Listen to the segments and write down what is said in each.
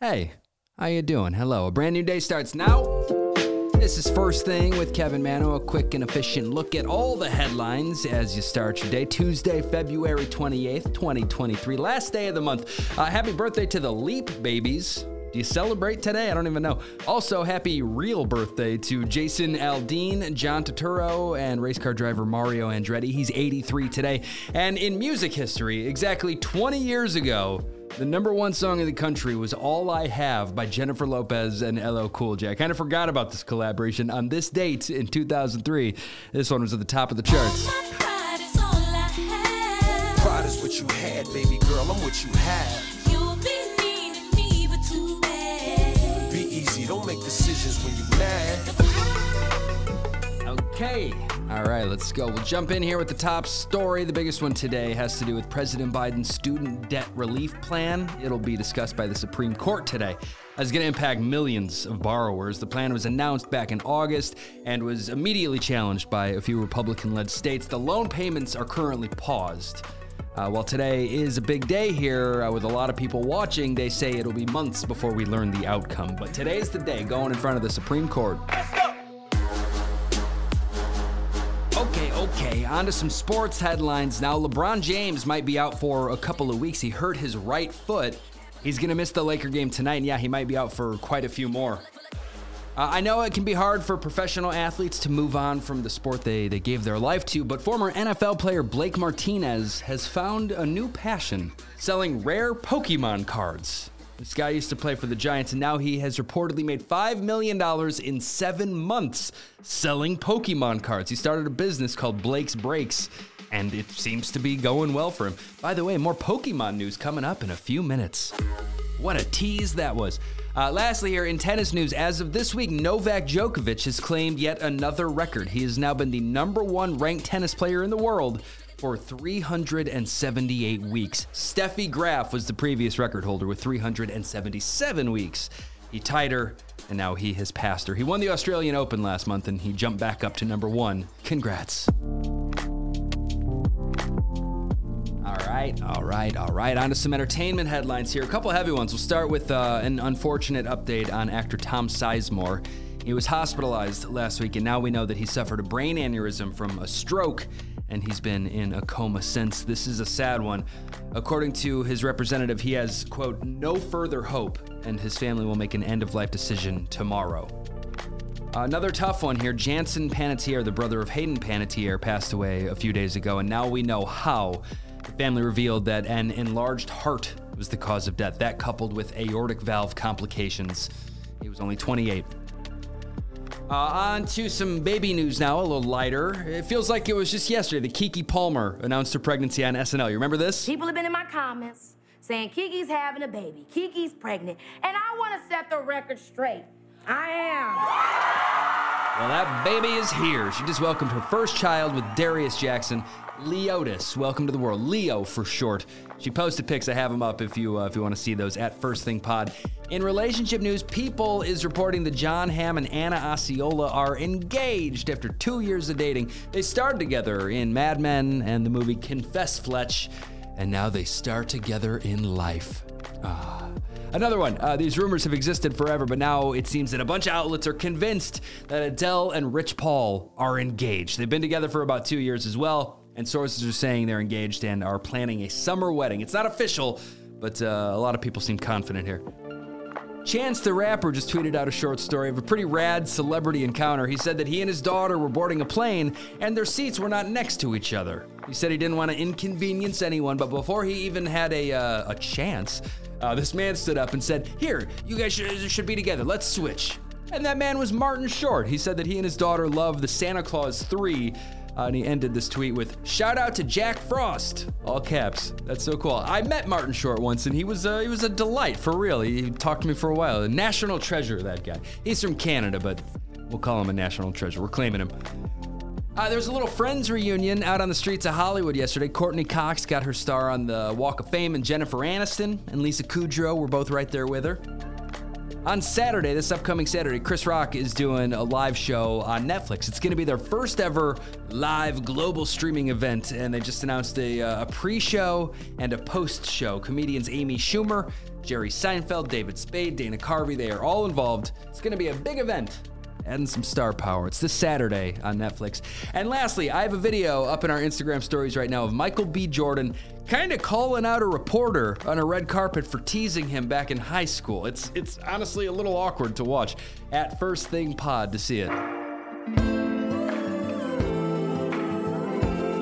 Hey, how you doing? Hello. A brand new day starts now. This is First Thing with Kevin Manno, a quick and efficient look at all the headlines as you start your day. Tuesday, February 28th, 2023, last day of the month. Uh, happy birthday to the Leap babies. Do you celebrate today? I don't even know. Also, happy real birthday to Jason Aldean, John Turturro, and race car driver Mario Andretti. He's 83 today. And in music history, exactly 20 years ago, the number one song in the country was All I Have by Jennifer Lopez and LL Cool J. I kind of forgot about this collaboration on this date in 2003. This one was at the top of the charts. Pride is all I have. Pride is what you had, baby girl. I'm what you have. You'll be needing me, but too bad. Be easy, don't make decisions when you're mad. Okay. All right, let's go. We'll jump in here with the top story. The biggest one today has to do with President Biden's student debt relief plan. It'll be discussed by the Supreme Court today. It's going to impact millions of borrowers. The plan was announced back in August and was immediately challenged by a few Republican led states. The loan payments are currently paused. Uh, while today is a big day here uh, with a lot of people watching, they say it'll be months before we learn the outcome. But today's the day going in front of the Supreme Court. On to some sports headlines now. LeBron James might be out for a couple of weeks. He hurt his right foot. He's going to miss the Laker game tonight, and yeah, he might be out for quite a few more. Uh, I know it can be hard for professional athletes to move on from the sport they, they gave their life to, but former NFL player Blake Martinez has found a new passion selling rare Pokemon cards. This guy used to play for the Giants, and now he has reportedly made $5 million in seven months selling Pokemon cards. He started a business called Blake's Breaks, and it seems to be going well for him. By the way, more Pokemon news coming up in a few minutes. What a tease that was. Uh, lastly, here in tennis news, as of this week, Novak Djokovic has claimed yet another record. He has now been the number one ranked tennis player in the world for 378 weeks. Steffi Graf was the previous record holder with 377 weeks. He tied her, and now he has passed her. He won the Australian Open last month, and he jumped back up to number one. Congrats. All right, all right, all right. On to some entertainment headlines here. A couple heavy ones. We'll start with uh, an unfortunate update on actor Tom Sizemore. He was hospitalized last week, and now we know that he suffered a brain aneurysm from a stroke, and he's been in a coma since. This is a sad one. According to his representative, he has, quote, no further hope, and his family will make an end of life decision tomorrow. Another tough one here. Jansen Panettiere, the brother of Hayden Panettiere, passed away a few days ago, and now we know how. The family revealed that an enlarged heart was the cause of death. That coupled with aortic valve complications. He was only 28. Uh, on to some baby news now, a little lighter. It feels like it was just yesterday that Keke Palmer announced her pregnancy on SNL. You remember this? People have been in my comments saying Keke's having a baby, Keke's pregnant, and I want to set the record straight. I am. Well, that baby is here. She just welcomed her first child with Darius Jackson, Leodis. Welcome to the world, Leo for short. She posted pics. I have them up if you uh, if you want to see those at First Thing Pod. In relationship news, People is reporting that Jon Hamm and Anna Osceola are engaged after two years of dating. They starred together in Mad Men and the movie Confess Fletch, and now they star together in life. Ah. Another one. Uh, these rumors have existed forever, but now it seems that a bunch of outlets are convinced that Adele and Rich Paul are engaged. They've been together for about two years as well, and sources are saying they're engaged and are planning a summer wedding. It's not official, but uh, a lot of people seem confident here. Chance the Rapper just tweeted out a short story of a pretty rad celebrity encounter. He said that he and his daughter were boarding a plane and their seats were not next to each other. He said he didn't want to inconvenience anyone, but before he even had a, uh, a chance, uh, this man stood up and said, Here, you guys should, should be together. Let's switch. And that man was Martin Short. He said that he and his daughter love the Santa Clause 3. Uh, and he ended this tweet with "Shout out to Jack Frost!" All caps. That's so cool. I met Martin Short once, and he was uh, he was a delight for real. He, talked to me for a while. A national treasure, that guy. He's from Canada, but we'll call him a national treasure. We're claiming him. Uh, there was a little Friends reunion out on the streets of Hollywood yesterday. Courteney Cox got her star on the Walk of Fame, and Jennifer Aniston and Lisa Kudrow were both right there with her. On Saturday, this upcoming Saturday, Chris Rock is doing a live show on Netflix. It's going to be their first ever live global streaming event, and they just announced a, uh, a pre show and a post show. Comedians Amy Schumer, Jerry Seinfeld, David Spade, Dana Carvey, they are all involved. It's going to be a big event adding some star power. It's this Saturday on Netflix. And lastly, I have a video up in our Instagram stories right now of Michael B. Jordan kind of calling out a reporter on a red carpet for teasing him back in high school. It's it's honestly a little awkward to watch. At First Thing Pod to see it. All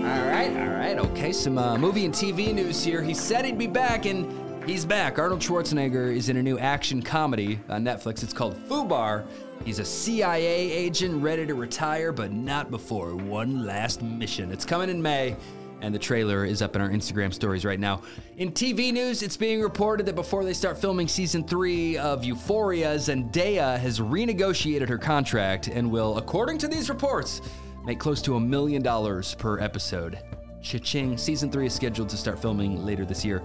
right, all right, okay. Some uh, movie and TV news here. He said he'd be back, and he's back. Arnold Schwarzenegger is in a new action comedy on Netflix. It's called Fubar. He's a CIA agent ready to retire, but not before one last mission. It's coming in May, and the trailer is up in our Instagram stories right now. In TV news, it's being reported that before they start filming season three of Euphoria, Zendaya has renegotiated her contract and will, according to these reports, make close to a million dollars per episode. Cha-ching. Season three is scheduled to start filming later this year.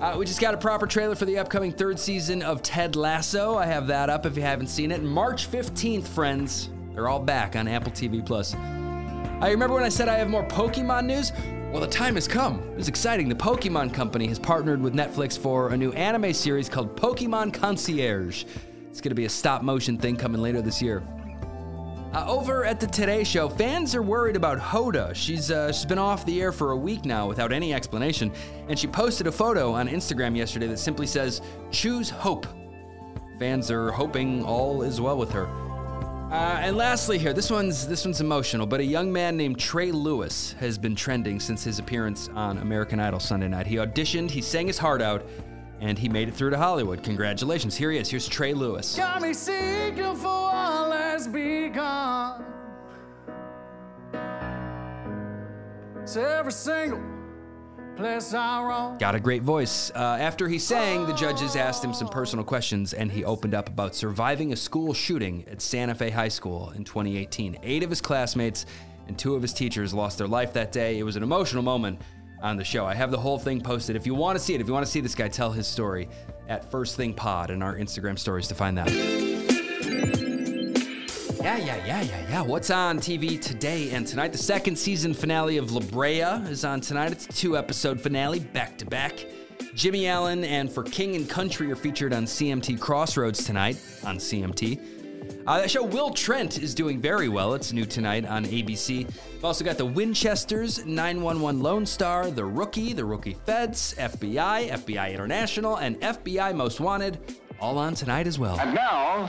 Uh, we just got a proper trailer for the upcoming third season of Ted Lasso. I have that up if you haven't seen it. March 15th, friends. They're all back on Apple TV Plus. I remember when I said I have more Pokemon news? Well, the time has come. It's exciting. The Pokemon Company has partnered with Netflix for a new anime series called Pokemon Concierge. It's going to be a stop motion thing coming later this year. Uh, over at the Today Show, fans are worried about Hoda. She's uh, she's been off the air for a week now without any explanation, and she posted a photo on Instagram yesterday that simply says "Choose Hope." Fans are hoping all is well with her. Uh, and lastly, here this one's this one's emotional, but a young man named Trey Lewis has been trending since his appearance on American Idol Sunday night. He auditioned, he sang his heart out, and he made it through to Hollywood. Congratulations! Here he is. Here's Trey Lewis. Got me seeking for that's begun. It's every single place I roam. Got a great voice. Uh, after he sang, the judges asked him some personal questions, and he opened up about surviving a school shooting at Santa Fe High School in 2018. Eight of his classmates and two of his teachers lost their life that day. It was an emotional moment on the show. I have the whole thing posted. If you want to see it, if you want to see this guy tell his story, at First Thing Pod in our Instagram stories to find that. Yeah, yeah, yeah, yeah, yeah. What's on TV today and tonight? The second season finale of La Brea is on tonight. It's a two episode finale, back to back. Jimmy Allen and For King and Country are featured on CMT Crossroads tonight on CMT. Uh, that show, Will Trent, is doing very well. It's new tonight on ABC. We've also got the Winchesters, 911 Lone Star, The Rookie, The Rookie Feds, FBI, FBI International, and FBI Most Wanted, all on tonight as well. And now,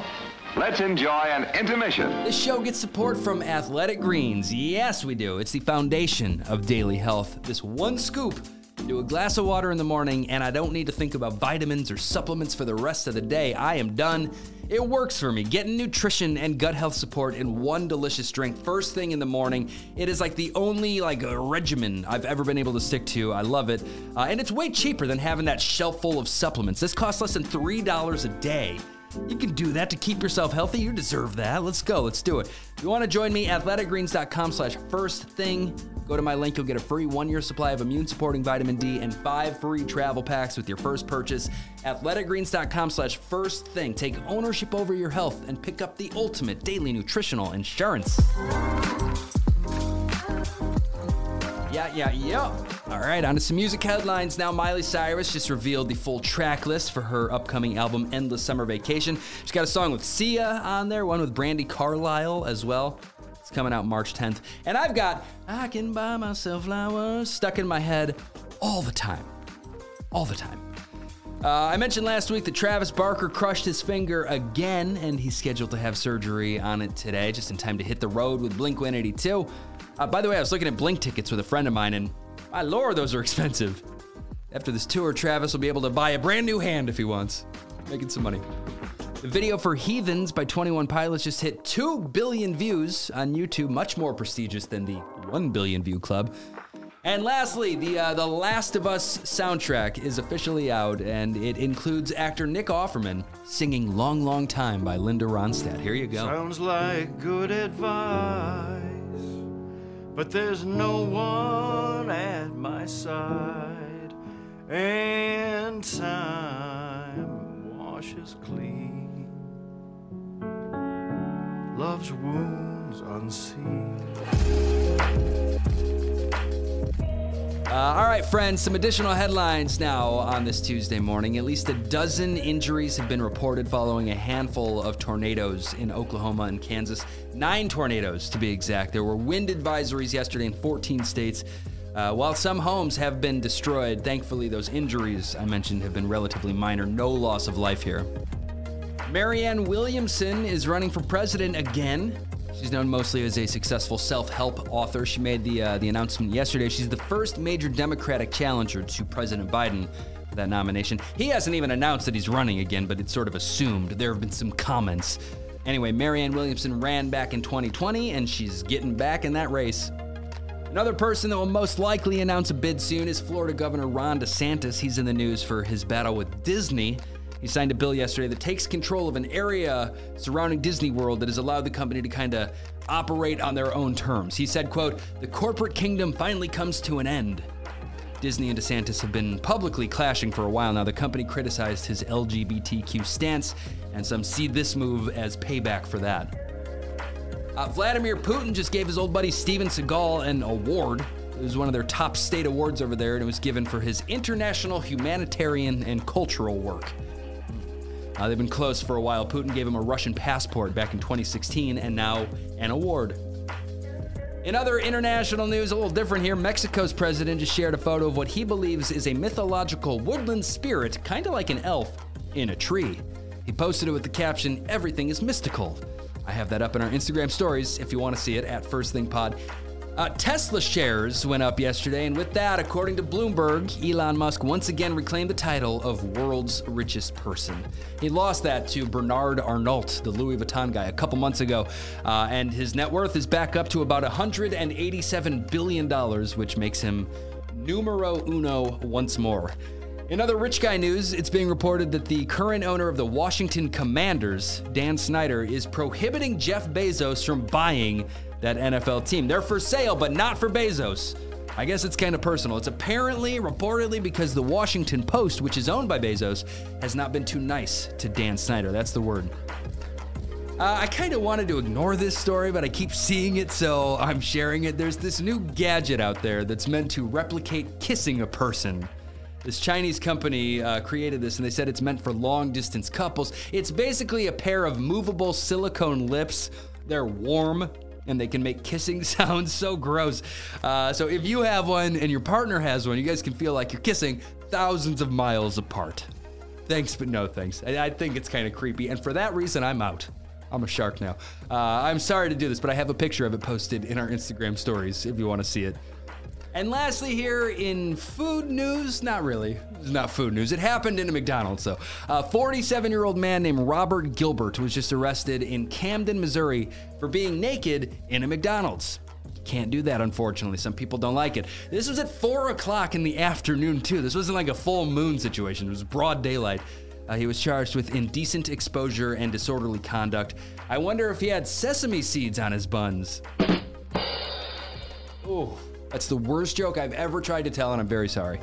let's enjoy an intermission. This show gets support from Athletic Greens. Yes, we do. It's the foundation of daily health. This one scoop do a glass of water in the morning, and I don't need to think about vitamins or supplements for the rest of the day. I am done. It works for me. Getting nutrition and gut health support in one delicious drink first thing in the morning. It is like the only like uh, regimen I've ever been able to stick to. I love it, uh, and it's way cheaper than having that shelf full of supplements. This costs less than three dollars a day. You can do that to keep yourself healthy. You deserve that. Let's go. Let's do it. If you want to join me, athleticgreens.com slash first thing. Go to my link. You'll get a free one year supply of immune supporting vitamin D and five free travel packs with your first purchase. Athleticgreens.com slash first thing. Take ownership over your health and pick up the ultimate daily nutritional insurance. Yeah, yeah, yeah. All right, on to some music headlines now. Miley Cyrus just revealed the full track list for her upcoming album, Endless Summer Vacation. She's got a song with Sia on there, one with Brandi Carlile as well. It's coming out March 10th. And I've got I Can Buy Myself Flowers stuck in my head all the time. All the time. Uh, I mentioned last week that Travis Barker crushed his finger again, and he's scheduled to have surgery on it today, just in time to hit the road with Blink 182. Uh, by the way, I was looking at Blink tickets with a friend of mine, and my lord, those are expensive. After this tour, Travis will be able to buy a brand new hand if he wants, making some money. The video for Heathens by 21 Pilots just hit 2 billion views on YouTube, much more prestigious than the 1 billion view club. And lastly, the uh, the Last of Us soundtrack is officially out, and it includes actor Nick Offerman singing "Long, Long Time" by Linda Ronstadt. Here you go. Sounds like good advice, but there's no one at my side, and time washes clean love's wounds unseen. Uh, all right, friends, some additional headlines now on this Tuesday morning. At least a dozen injuries have been reported following a handful of tornadoes in Oklahoma and Kansas. Nine tornadoes, to be exact. There were wind advisories yesterday in 14 states. Uh, while some homes have been destroyed, thankfully, those injuries I mentioned have been relatively minor. No loss of life here. Marianne Williamson is running for president again. She's known mostly as a successful self-help author. She made the uh, the announcement yesterday. She's the first major Democratic challenger to President Biden for that nomination. He hasn't even announced that he's running again, but it's sort of assumed. There have been some comments. Anyway, Marianne Williamson ran back in 2020, and she's getting back in that race. Another person that will most likely announce a bid soon is Florida Governor Ron DeSantis. He's in the news for his battle with Disney. He signed a bill yesterday that takes control of an area surrounding Disney World that has allowed the company to kind of operate on their own terms. He said, quote, "The corporate kingdom finally comes to an end." Disney and DeSantis have been publicly clashing for a while now. The company criticized his LGBTQ stance, and some see this move as payback for that. Uh, Vladimir Putin just gave his old buddy Steven Seagal an award. It was one of their top state awards over there, and it was given for his international humanitarian and cultural work. Uh, they've been close for a while. Putin gave him a Russian passport back in 2016, and now an award. In other international news, a little different here, Mexico's president just shared a photo of what he believes is a mythological woodland spirit, kind of like an elf, in a tree. He posted it with the caption, Everything is mystical. I have that up in our Instagram stories if you want to see it at First Thing Pod. Uh, Tesla shares went up yesterday, and with that, according to Bloomberg, Elon Musk once again reclaimed the title of world's richest person. He lost that to Bernard Arnault, the Louis Vuitton guy, a couple months ago, uh, and his net worth is back up to about 187 billion dollars, which makes him numero uno once more. In other rich guy news, it's being reported that the current owner of the Washington Commanders, Dan Snyder, is prohibiting Jeff Bezos from buying that NFL team. They're for sale, but not for Bezos. I guess it's kind of personal. It's apparently, reportedly, because the Washington Post, which is owned by Bezos, has not been too nice to Dan Snyder. That's the word. Uh, I kind of wanted to ignore this story, but I keep seeing it, so I'm sharing it. There's this new gadget out there that's meant to replicate kissing a person. This Chinese company uh, created this, and they said it's meant for long distance couples. It's basically a pair of movable silicone lips. They're warm and they can make kissing sounds so gross. Uh, so if you have one and your partner has one, you guys can feel like you're kissing thousands of miles apart. Thanks, but no thanks. I, I think it's kind of creepy, and for that reason, I'm out. I'm a shark now. Uh, I'm sorry to do this, but I have a picture of it posted in our Instagram stories if you want to see it. And lastly, here in food news, not really, it's not food news. It happened in a McDonald's, though. A 47 year old man named Robert Gilbert was just arrested in Camden, Missouri for being naked in a McDonald's. Can't do that, unfortunately. Some people don't like it. This was at 4 o'clock in the afternoon, too. This wasn't like a full moon situation, it was broad daylight. Uh, he was charged with indecent exposure and disorderly conduct. I wonder if he had sesame seeds on his buns. Ooh. That's the worst joke I've ever tried to tell, and I'm very sorry.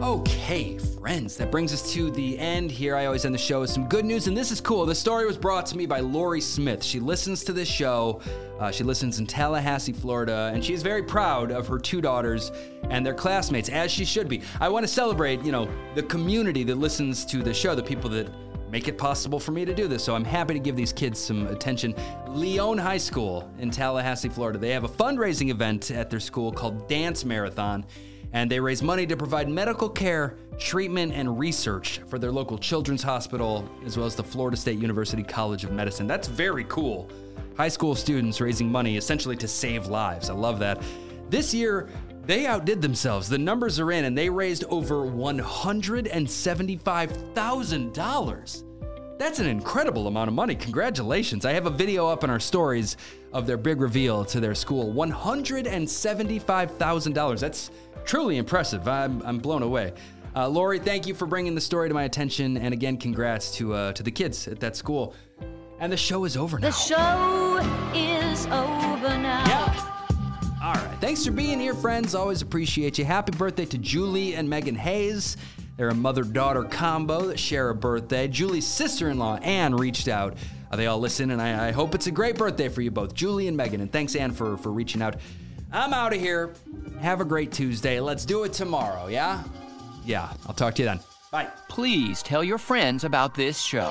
Okay, friends, that brings us to the end here. I always end the show with some good news, and this is cool. This story was brought to me by Lori Smith. She listens to this show. Uh, she listens in Tallahassee, Florida, and she is very proud of her two daughters and their classmates, as she should be. I want to celebrate, you know, the community that listens to the show, the people that make it possible for me to do this. So I'm happy to give these kids some attention. Leon High School in Tallahassee, Florida. They have a fundraising event at their school called Dance Marathon, and they raise money to provide medical care, treatment, and research for their local children's hospital, as well as the Florida State University College of Medicine. That's very cool. High school students raising money essentially to save lives. I love that. This year, they outdid themselves. The numbers are in, and they raised over $175,000. That's an incredible amount of money. Congratulations. I have a video up in our stories of their big reveal to their school $175,000. That's truly impressive. I'm, I'm blown away. Uh, Lori, thank you for bringing the story to my attention. And again, congrats to, uh, to the kids at that school. And the show is over now. The show is over now. All right. Thanks for being here, friends. Always appreciate you. Happy birthday to Julie and Megan Hayes. They're a mother daughter combo that share a birthday. Julie's sister in law, Anne, reached out. Uh, they all listen, and I, I hope it's a great birthday for you both, Julie and Megan. And thanks, Anne, for, for reaching out. I'm out of here. Have a great Tuesday. Let's do it tomorrow, yeah? Yeah, I'll talk to you then. Bye. Please tell your friends about this show.